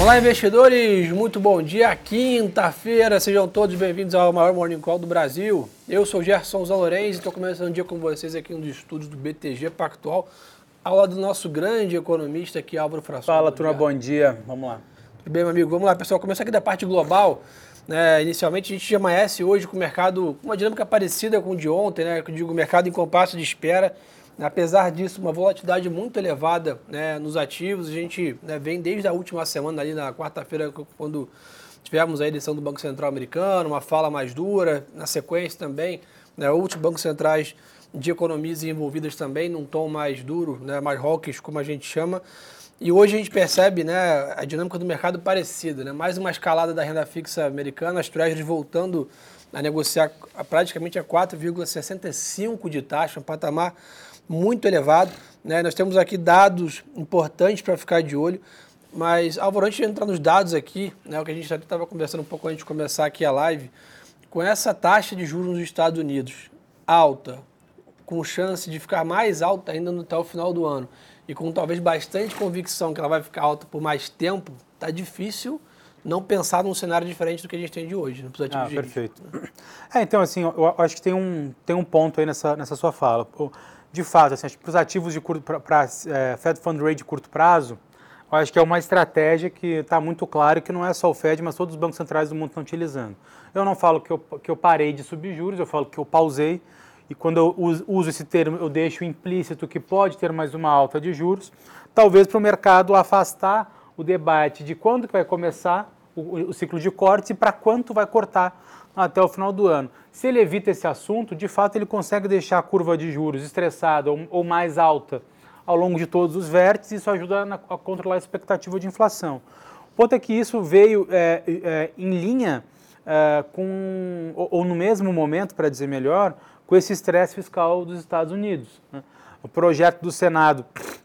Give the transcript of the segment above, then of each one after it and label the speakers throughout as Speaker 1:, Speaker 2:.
Speaker 1: Olá, investidores! Muito bom dia, quinta-feira. Sejam todos bem-vindos ao maior Morning Call do Brasil. Eu sou Gerson Zalorenz e estou começando o dia com vocês aqui nos estúdios do BTG Pactual, ao lado do nosso grande economista aqui, Álvaro Fração.
Speaker 2: Fala, turma, bom dia. Vamos lá.
Speaker 1: Tudo bem, meu amigo? Vamos lá, pessoal. Começar aqui da parte global. É, inicialmente, a gente amanhece hoje com o mercado, uma dinâmica parecida com o de ontem, né? Eu digo, mercado em compasso de espera. Apesar disso, uma volatilidade muito elevada né, nos ativos. A gente né, vem desde a última semana, ali na quarta-feira, quando tivemos a eleição do Banco Central americano, uma fala mais dura. Na sequência também, né, outros bancos centrais de economias envolvidas também num tom mais duro, né, mais hawkish, como a gente chama. E hoje a gente percebe né, a dinâmica do mercado parecida. Né? Mais uma escalada da renda fixa americana, as treasuries voltando a negociar praticamente a 4,65 de taxa, um patamar muito elevado. Né? Nós temos aqui dados importantes para ficar de olho. Mas, Álvaro, antes de entrar nos dados aqui, né, o que a gente estava conversando um pouco antes de começar aqui a live, com essa taxa de juros nos Estados Unidos alta, com chance de ficar mais alta ainda no, até o final do ano, e com talvez bastante convicção que ela vai ficar alta por mais tempo, tá difícil não pensar num cenário diferente do que a gente tem de hoje, no
Speaker 2: ah, perfeito. É, então, assim, eu acho que tem um, tem um ponto aí nessa, nessa sua fala de fato, assim, para os ativos de curto para é, Fed Fund Rate de curto prazo, eu acho que é uma estratégia que está muito claro que não é só o Fed, mas todos os bancos centrais do mundo estão utilizando. Eu não falo que eu, que eu parei de subir juros, eu falo que eu pausei, e quando eu uso esse termo, eu deixo implícito que pode ter mais uma alta de juros, talvez para o mercado afastar o debate de quando que vai começar o, o ciclo de corte e para quanto vai cortar até o final do ano. Se ele evita esse assunto, de fato ele consegue deixar a curva de juros estressada ou, mais alta ao longo de todos os vértices, isso ajuda a controlar a expectativa de inflação. O ponto é que isso veio é, é, em linha é, com, ou, ou, no mesmo momento, para dizer melhor, com esse estresse fiscal dos Estados Unidos. Né? O projeto do Senado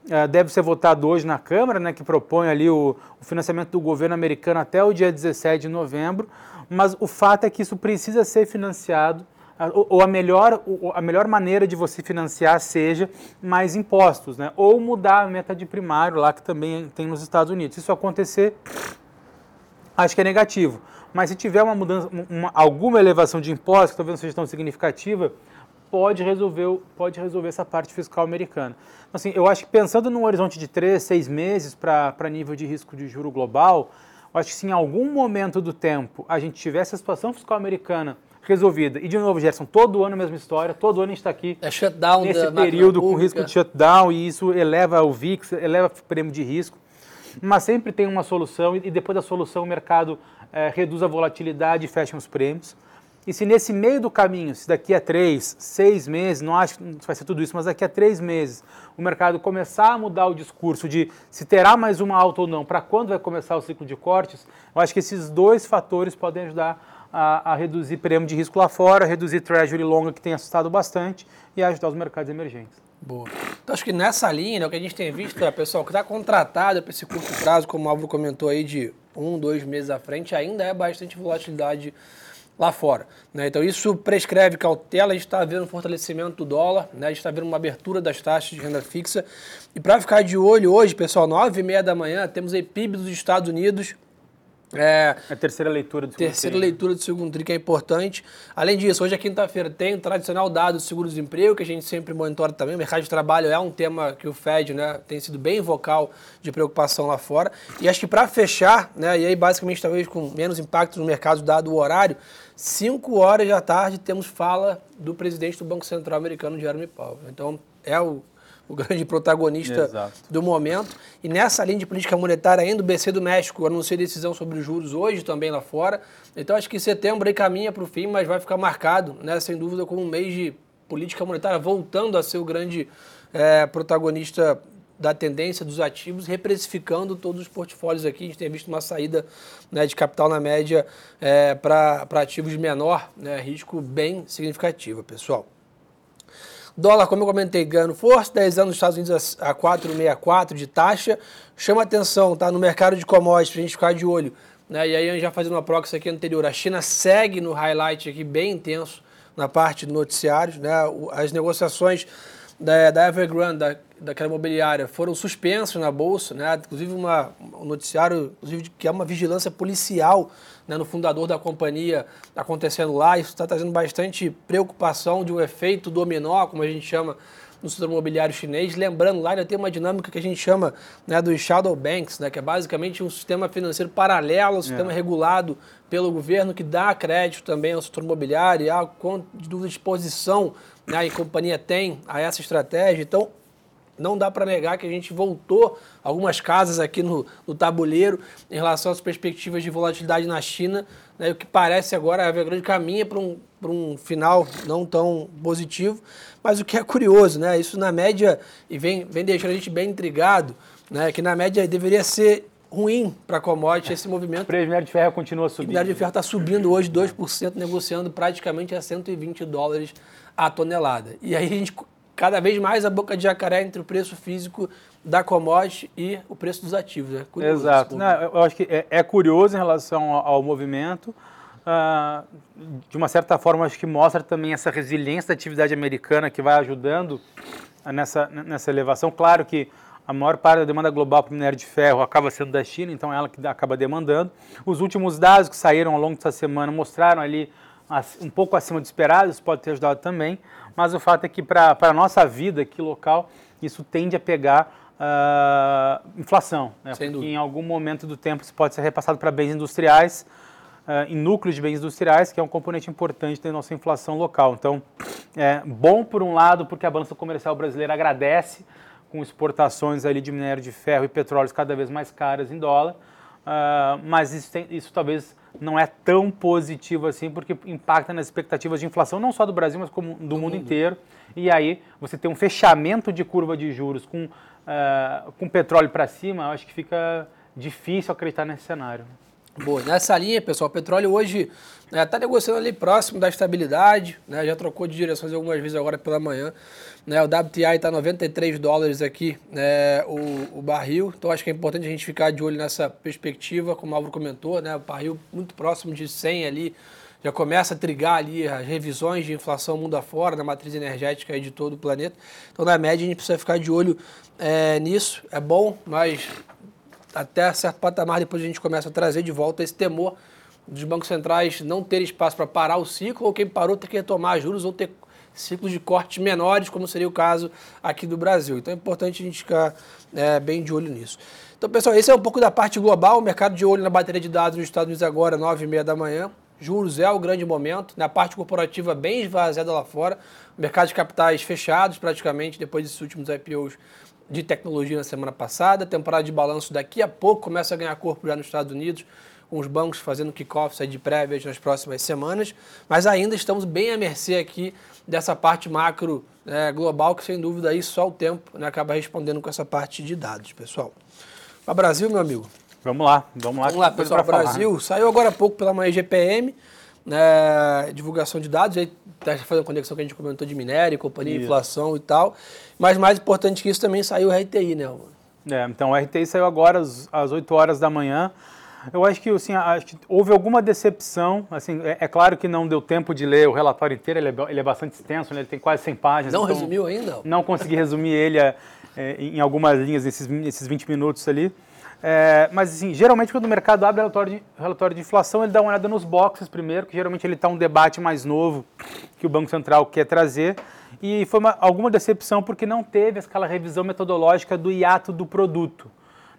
Speaker 2: é, deve ser votado hoje na Câmara, né, que propõe ali o, o financiamento do governo americano até o dia 17 de novembro, mas o fato é que isso precisa ser financiado ou a melhor, a melhor maneira de você financiar seja mais impostos, né? ou mudar a meta de primário lá que também tem nos Estados Unidos. Se isso acontecer, acho que é negativo. Mas se tiver uma mudança, uma, alguma elevação de impostos, que talvez não seja tão significativa, pode resolver, pode resolver essa parte fiscal americana. Assim, eu acho que pensando num horizonte de três, seis meses para nível de risco de juro global, acho que se em algum momento do tempo a gente tivesse a situação fiscal americana resolvida, e de novo, Gerson, todo ano a mesma história, todo ano a gente está aqui
Speaker 1: é shutdown
Speaker 2: nesse período com risco de shutdown, e isso eleva o VIX, eleva o prêmio de risco, mas sempre tem uma solução, e depois da solução o mercado é, reduz a volatilidade e fecha os prêmios. E se nesse meio do caminho, se daqui a três, seis meses, não acho que vai ser tudo isso, mas daqui a três meses, o mercado começar a mudar o discurso de se terá mais uma alta ou não, para quando vai começar o ciclo de cortes, eu acho que esses dois fatores podem ajudar a, a reduzir prêmio de risco lá fora, reduzir treasury longa que tem assustado bastante e ajudar os mercados emergentes.
Speaker 1: Boa. Então, acho que nessa linha, né, o que a gente tem visto é, pessoal, que está contratado para esse curto prazo, como o Álvaro comentou aí, de um, dois meses à frente, ainda é bastante volatilidade lá fora. Né? Então isso prescreve cautela, a gente está vendo um fortalecimento do dólar, né? a gente está vendo uma abertura das taxas de renda fixa. E para ficar de olho hoje, pessoal, nove e meia da manhã, temos aí PIB dos Estados Unidos,
Speaker 2: é, a terceira leitura do
Speaker 1: segundo Terceira tri. leitura do segundo tri, que é importante. Além disso, hoje é quinta-feira, tem o tradicional dado do seguro-desemprego, que a gente sempre monitora também. O mercado de trabalho é um tema que o Fed né, tem sido bem vocal de preocupação lá fora. E acho que para fechar, né, e aí basicamente talvez com menos impacto no mercado, dado o horário, 5 horas da tarde temos fala do presidente do Banco Central americano, Jeremy Powell. Então, é o o grande protagonista Exato. do momento. E nessa linha de política monetária ainda, o BC do México anunciou decisão sobre os juros hoje também lá fora. Então acho que setembro aí caminha para o fim, mas vai ficar marcado, né, sem dúvida, como um mês de política monetária voltando a ser o grande é, protagonista da tendência dos ativos, reprecificando todos os portfólios aqui. A gente tem visto uma saída né, de capital na média é, para ativos de menor né, risco bem significativa, pessoal. Dólar, como eu comentei, ganhando força, 10 anos nos Estados Unidos a 4,64 de taxa. Chama atenção, tá? No mercado de commodities, pra gente ficar de olho. Né? E aí, já fazendo uma proxy aqui anterior, a China segue no highlight aqui bem intenso na parte de noticiários. Né? As negociações da, da Evergrande, da daquela imobiliária foram suspensos na bolsa, né? Inclusive uma, um noticiário, inclusive que é uma vigilância policial né, no fundador da companhia acontecendo lá. Isso está trazendo bastante preocupação de um efeito dominó, como a gente chama no setor imobiliário chinês. Lembrando, lá ainda tem uma dinâmica que a gente chama né, dos shadow banks, né, que é basicamente um sistema financeiro paralelo, um sistema é. regulado pelo governo que dá crédito também ao setor imobiliário, e há quanto de disposição né, a companhia tem a essa estratégia. Então, não dá para negar que a gente voltou algumas casas aqui no, no, tabuleiro em relação às perspectivas de volatilidade na China. Né, o que parece agora é a grande caminha para um, um final não tão positivo. Mas o que é curioso, né, isso na média, e vem, vem deixando a gente bem intrigado, né, que na média deveria ser ruim para a commodity esse movimento. O
Speaker 2: preço de minério de ferro continua subindo. O
Speaker 1: minério de ferro está subindo hoje 2%, negociando praticamente a 120 dólares a tonelada. E aí a gente cada vez mais a boca de jacaré entre o preço físico da commodity e o preço dos ativos. É
Speaker 2: curioso Exato. Não, eu acho que é, é, curioso em relação ao, ao movimento. Uh, de uma certa forma, acho que mostra também essa resiliência da atividade americana que vai ajudando nessa, nessa elevação. Claro que a maior parte da demanda global para minério de ferro acaba sendo da China, então é ela que acaba demandando. Os últimos dados que saíram ao longo dessa semana mostraram ali um pouco acima do esperado, isso pode ter ajudado também, mas o fato é que para a nossa vida aqui local, isso tende a pegar uh, inflação, né? Sem porque dúvida. em algum momento do tempo isso pode ser repassado para bens industriais, uh, em núcleos de bens industriais, que é um componente importante da nossa inflação local. Então, é bom por um lado, porque a balança comercial brasileira agradece com exportações ali de minério de ferro e petróleo cada vez mais caras em dólar, uh, mas isso, tem, isso talvez não é tão positivo assim, porque impacta nas expectativas de inflação, não só do Brasil, mas como do, do mundo, mundo, inteiro. E aí você tem um fechamento de curva de juros com, uh, com petróleo para cima, eu acho que fica difícil acreditar nesse cenário.
Speaker 1: Boa, nessa linha, pessoal, o petróleo hoje está né, negociando ali próximo da estabilidade, né, já trocou de direções algumas vezes agora pela manhã. Né, o WTI está 93 dólares aqui, né, o, o, barril, então acho que é importante a gente ficar de olho nessa perspectiva, como o Álvaro comentou, né, o barril muito próximo de 100 ali, já começa a trigar ali as revisões de inflação mundo afora, na matriz energética de todo o planeta. Então, na média, a gente precisa ficar de olho é, nisso. É bom, mas até certo patamar, depois a gente começa a trazer de volta esse temor dos bancos centrais não ter espaço para parar o ciclo, ou quem parou ter que retomar juros ou ter ciclos de cortes menores, como seria o caso aqui do Brasil. Então é importante a gente ficar é, bem de olho nisso. Então, pessoal, esse é um pouco da parte global, o mercado de olho na bateria de dados nos Estados Unidos agora, 9h30 da manhã. Juros é o grande momento, na parte corporativa bem esvaziada lá fora, mercado de capitais fechados praticamente depois desses últimos IPOs de tecnologia na semana passada. Temporada de balanço daqui a pouco começa a ganhar corpo já nos Estados Unidos, com os bancos fazendo kickoffs de prévias nas próximas semanas. Mas ainda estamos bem à mercê aqui dessa parte macro né, global, que sem dúvida aí só o tempo né, acaba respondendo com essa parte de dados, pessoal. Para Brasil, meu amigo.
Speaker 2: Vamos lá, vamos lá.
Speaker 1: Vamos lá, pessoal. Brasil, falar, né? saiu agora há pouco pela manhã GPM né, divulgação de dados, aí está fazendo a conexão que a gente comentou de minério, companhia, isso. inflação e tal. Mas mais importante que isso também saiu o RTI, né?
Speaker 2: É, então o RTI saiu agora às, às 8 horas da manhã. Eu acho que, assim, acho que houve alguma decepção. Assim, é, é, claro que não deu tempo de ler o relatório inteiro, ele é, ele é bastante extenso, né? ele tem quase 100 páginas.
Speaker 1: Não então resumiu ainda?
Speaker 2: Não consegui resumir ele é, em algumas linhas nesses, nesses 20 minutos ali. É, mas, assim, geralmente quando o mercado abre relatório de, relatório de inflação, ele dá uma olhada nos boxes primeiro, que geralmente ele está um debate mais novo que o Banco Central quer trazer. E foi uma, alguma decepção porque não teve aquela revisão metodológica do hiato do produto.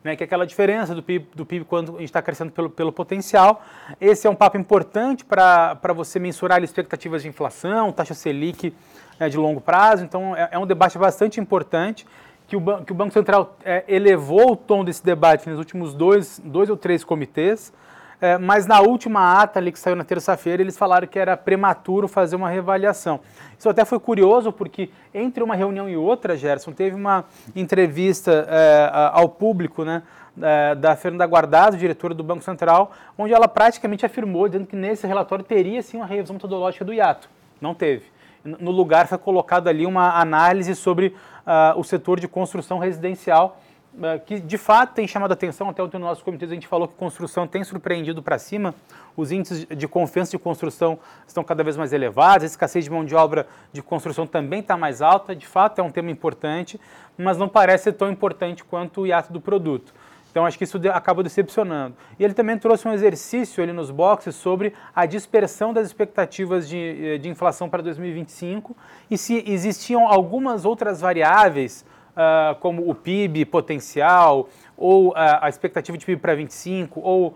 Speaker 2: Né, que é aquela diferença do PIB, do PIB quando a gente está crescendo pelo, pelo potencial. Esse é um papo importante para você mensurar as expectativas de inflação, taxa Selic né, de longo prazo. Então, é, é um debate bastante importante que o, que o Banco Central é, elevou o tom desse debate nos últimos dois, dois ou três comitês, é, mas na última ata ali que saiu na terça-feira, eles falaram que era prematuro fazer uma reavaliação. Isso até foi curioso, porque entre uma reunião e outra, Gerson, teve uma entrevista é, ao público né, é, da Fernanda Guardado, diretora do Banco Central, onde ela praticamente afirmou, dizendo que nesse relatório teria sim uma revisão metodológica do IATO. Não teve. No lugar foi colocado ali uma análise sobre uh, o setor de construção residencial uh, que de fato tem chamado a atenção, até ontem no nosso comitê a gente falou que construção tem surpreendido para cima, os índices de confiança de construção estão cada vez mais elevados, a escassez de mão de obra de construção também está mais alta, de fato é um tema importante, mas não parece ser tão importante quanto o hiato do produto. Então acho que isso acaba decepcionando. E ele também trouxe um exercício ali nos boxes sobre a dispersão das expectativas de, eh, de inflação para 2025 e se existiam algumas outras variáveis, uh, como o PIB potencial, ou uh, a expectativa de PIB para 25, ou, uh,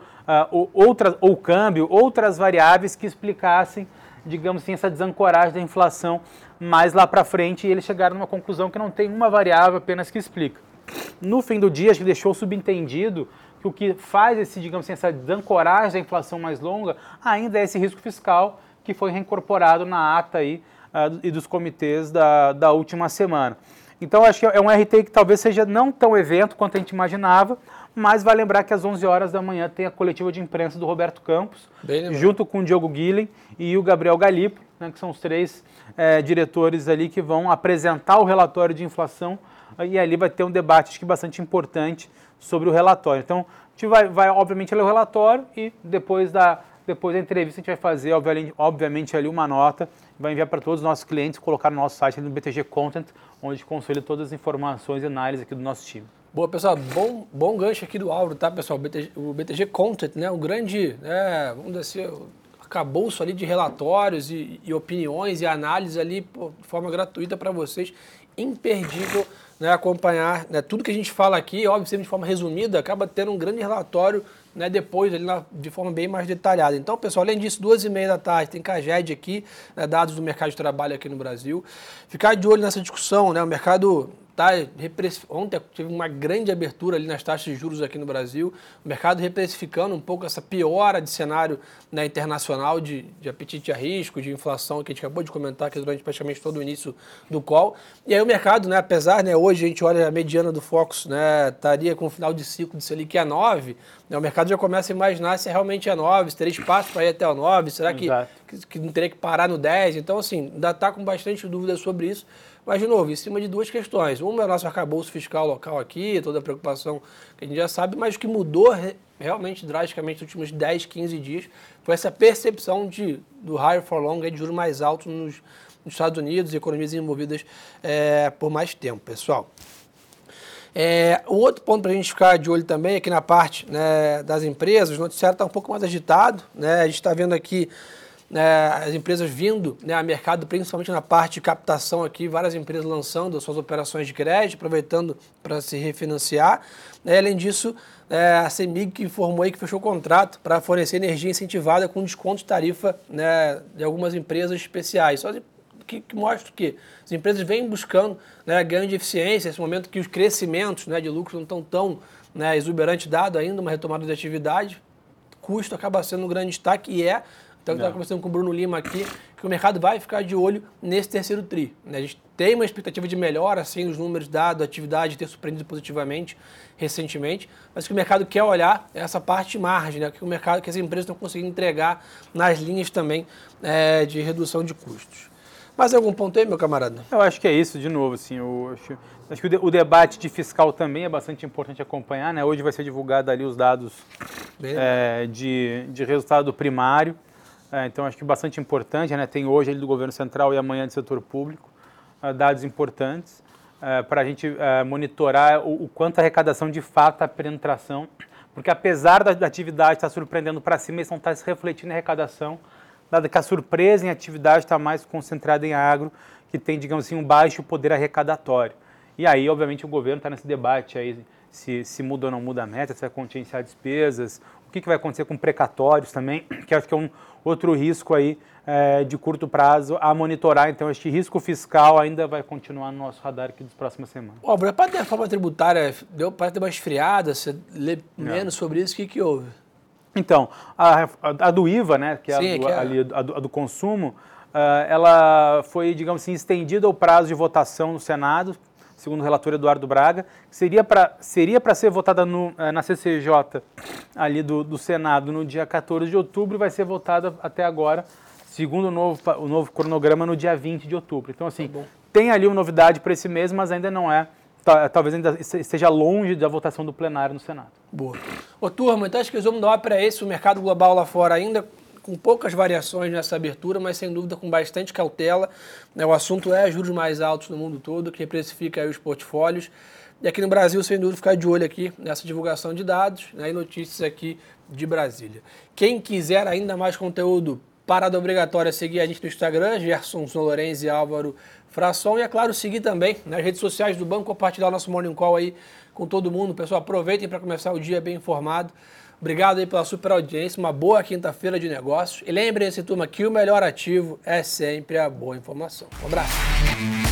Speaker 2: ou, outra, ou câmbio, outras variáveis que explicassem, digamos assim, essa desancoragem da inflação mais lá para frente, e eles chegaram numa conclusão que não tem uma variável apenas que explica no fim do dia, acho que deixou subentendido que o que faz esse, digamos assim, essa desancoragem da inflação mais longa ainda é esse risco fiscal que foi reincorporado na ata aí, uh, e dos comitês da, da última semana. Então, acho que é um RT que talvez seja não tão evento quanto a gente imaginava, mas vai lembrar que às 11 horas da manhã tem a coletiva de imprensa do Roberto Campos, junto com o Diogo Guilhem e o Gabriel Galipo, né, que são os três é, diretores ali que vão apresentar o relatório de inflação e ali vai ter um debate acho que bastante importante sobre o relatório. Então, a gente vai, vai obviamente ler o relatório e depois da, depois da entrevista a gente vai fazer, obviamente, ali uma nota, vai enviar para todos os nossos clientes, colocar no nosso site no BTG Content, onde consolida todas as informações e análises aqui do nosso time.
Speaker 1: Boa, pessoal, bom, bom gancho aqui do Auro, tá, pessoal? O BTG, o BTG Content, né, um grande, é, vamos dizer assim, acabouço ali de relatórios e, e opiniões e análises ali pô, de forma gratuita para vocês, imperdível né, acompanhar né, tudo que a gente fala aqui, óbvio, sempre de forma resumida, acaba tendo um grande relatório né, depois, ali na, de forma bem mais detalhada. Então, pessoal, além disso, duas e meia da tarde, tem Caged aqui, né, dados do mercado de trabalho aqui no Brasil. Ficar de olho nessa discussão, né, o mercado tá, ontem teve uma grande abertura ali nas taxas de juros aqui no Brasil, o mercado reprecificando um pouco essa piora de cenário né, internacional de, de apetite a risco, de inflação, que a gente acabou de comentar aqui durante praticamente todo o início do call. E aí o mercado, né, apesar, né, hoje a gente olha a mediana do Focus, né, estaria com o final de ciclo de Selic a 9, né, o mercado já começa a imaginar se realmente é 9, se teria espaço para ir até o 9, será que, que, que, não teria que parar no 10? Então, assim, ainda está com bastante dúvidas sobre isso. Mas, de novo, em cima de duas questões. Uma é o nosso arcabouço fiscal local aqui, toda a preocupação que a gente já sabe, mas o que mudou realmente drasticamente nos últimos 10, 15 dias foi essa percepção de, do higher for longer, de juros mais altos nos, nos Estados Unidos e economias envolvidas é, por mais tempo, pessoal. É, um outro ponto para a gente ficar de olho também aqui na parte né, das empresas, o noticiário está um pouco mais agitado, né? a gente está vendo aqui né, as empresas vindo né, a mercado, principalmente na parte de captação aqui, várias empresas lançando suas operações de crédito, aproveitando para se refinanciar. Né, além disso, é, a CEMIG informou aí que fechou o contrato para fornecer energia incentivada com desconto de tarifa né, de algumas empresas especiais. Só que, que mostra que as empresas vêm buscando né, ganho de eficiência, nesse momento que os crescimentos né, de lucro não estão tão né, exuberantes, dado ainda uma retomada de atividade, custo acaba sendo um grande destaque e é então, eu estava conversando com o Bruno Lima aqui, que o mercado vai ficar de olho nesse terceiro TRI. Né? A gente tem uma expectativa de melhora, assim, os números dados, a atividade ter surpreendido positivamente recentemente, mas que o mercado quer olhar é essa parte de margem, né? que o mercado, que as empresas estão conseguindo entregar nas linhas também é, de redução de custos. Mais algum ponto aí, meu camarada?
Speaker 2: Eu acho que é isso, de novo, assim, eu acho, acho que o, de, o, debate de fiscal também é bastante importante acompanhar, né? Hoje vai ser divulgado ali os dados é, de, de resultado primário, é, então, acho que bastante importante, né? tem hoje do governo central e amanhã do setor público, uh, dados importantes uh, para a gente uh, monitorar o, o, quanto a arrecadação de fato, a penetração, porque apesar da, da atividade estar surpreendendo para cima, isso não está se refletindo em arrecadação, dado que a surpresa em atividade está mais concentrada em agro, que tem, digamos assim, um baixo poder arrecadatório. E aí, obviamente, o governo está nesse debate aí, se, se muda ou não muda a meta, se vai contingenciar despesas, o que, que vai acontecer com precatórios também, que acho que é um outro risco aí é, de curto prazo a monitorar. Então, este risco fiscal ainda vai continuar no nosso radar aqui das próximas semanas.
Speaker 1: Ó, a parte da reforma tributária deu para ter uma esfriada, você lê menos sobre isso, o que, que houve?
Speaker 2: Então, a, a, do IVA, né, que é, Sim, a, do, é ali, a, do, a do consumo, uh, ela foi, digamos assim, estendida o prazo de votação no Senado, segundo o relator Eduardo Braga, seria para seria ser votada no, eh, na CCJ ali do, do Senado no dia 14 de outubro e vai ser votada até agora, segundo o novo, o novo cronograma, no dia 20 de outubro. Então, assim, tá tem ali uma novidade para esse mês, mas ainda não é talvez ainda esteja longe da votação do plenário no Senado.
Speaker 1: Boa. Ô, turma, então acho que vamos dar para esse, o mercado global lá fora ainda com poucas variações nessa abertura, mas sem dúvida com bastante cautela. Né? O assunto é juros mais altos no mundo todo, que precifica os portfólios. E aqui no Brasil, sem dúvida, ficar de olho aqui nessa divulgação de dados né? e notícias aqui de Brasília. Quem quiser ainda mais conteúdo, parada obrigatória, seguir a gente no Instagram, Gerson Lorenz e Álvaro Fração. E, é claro, seguir também nas redes sociais do banco, compartilhar o nosso Morning Call aí com todo mundo. Pessoal, aproveitem para começar o dia bem informado. Obrigado aí pela super audiência, uma boa quinta-feira de negócios. E lembrem-se, turma, que o melhor ativo é sempre a boa informação. Um abraço.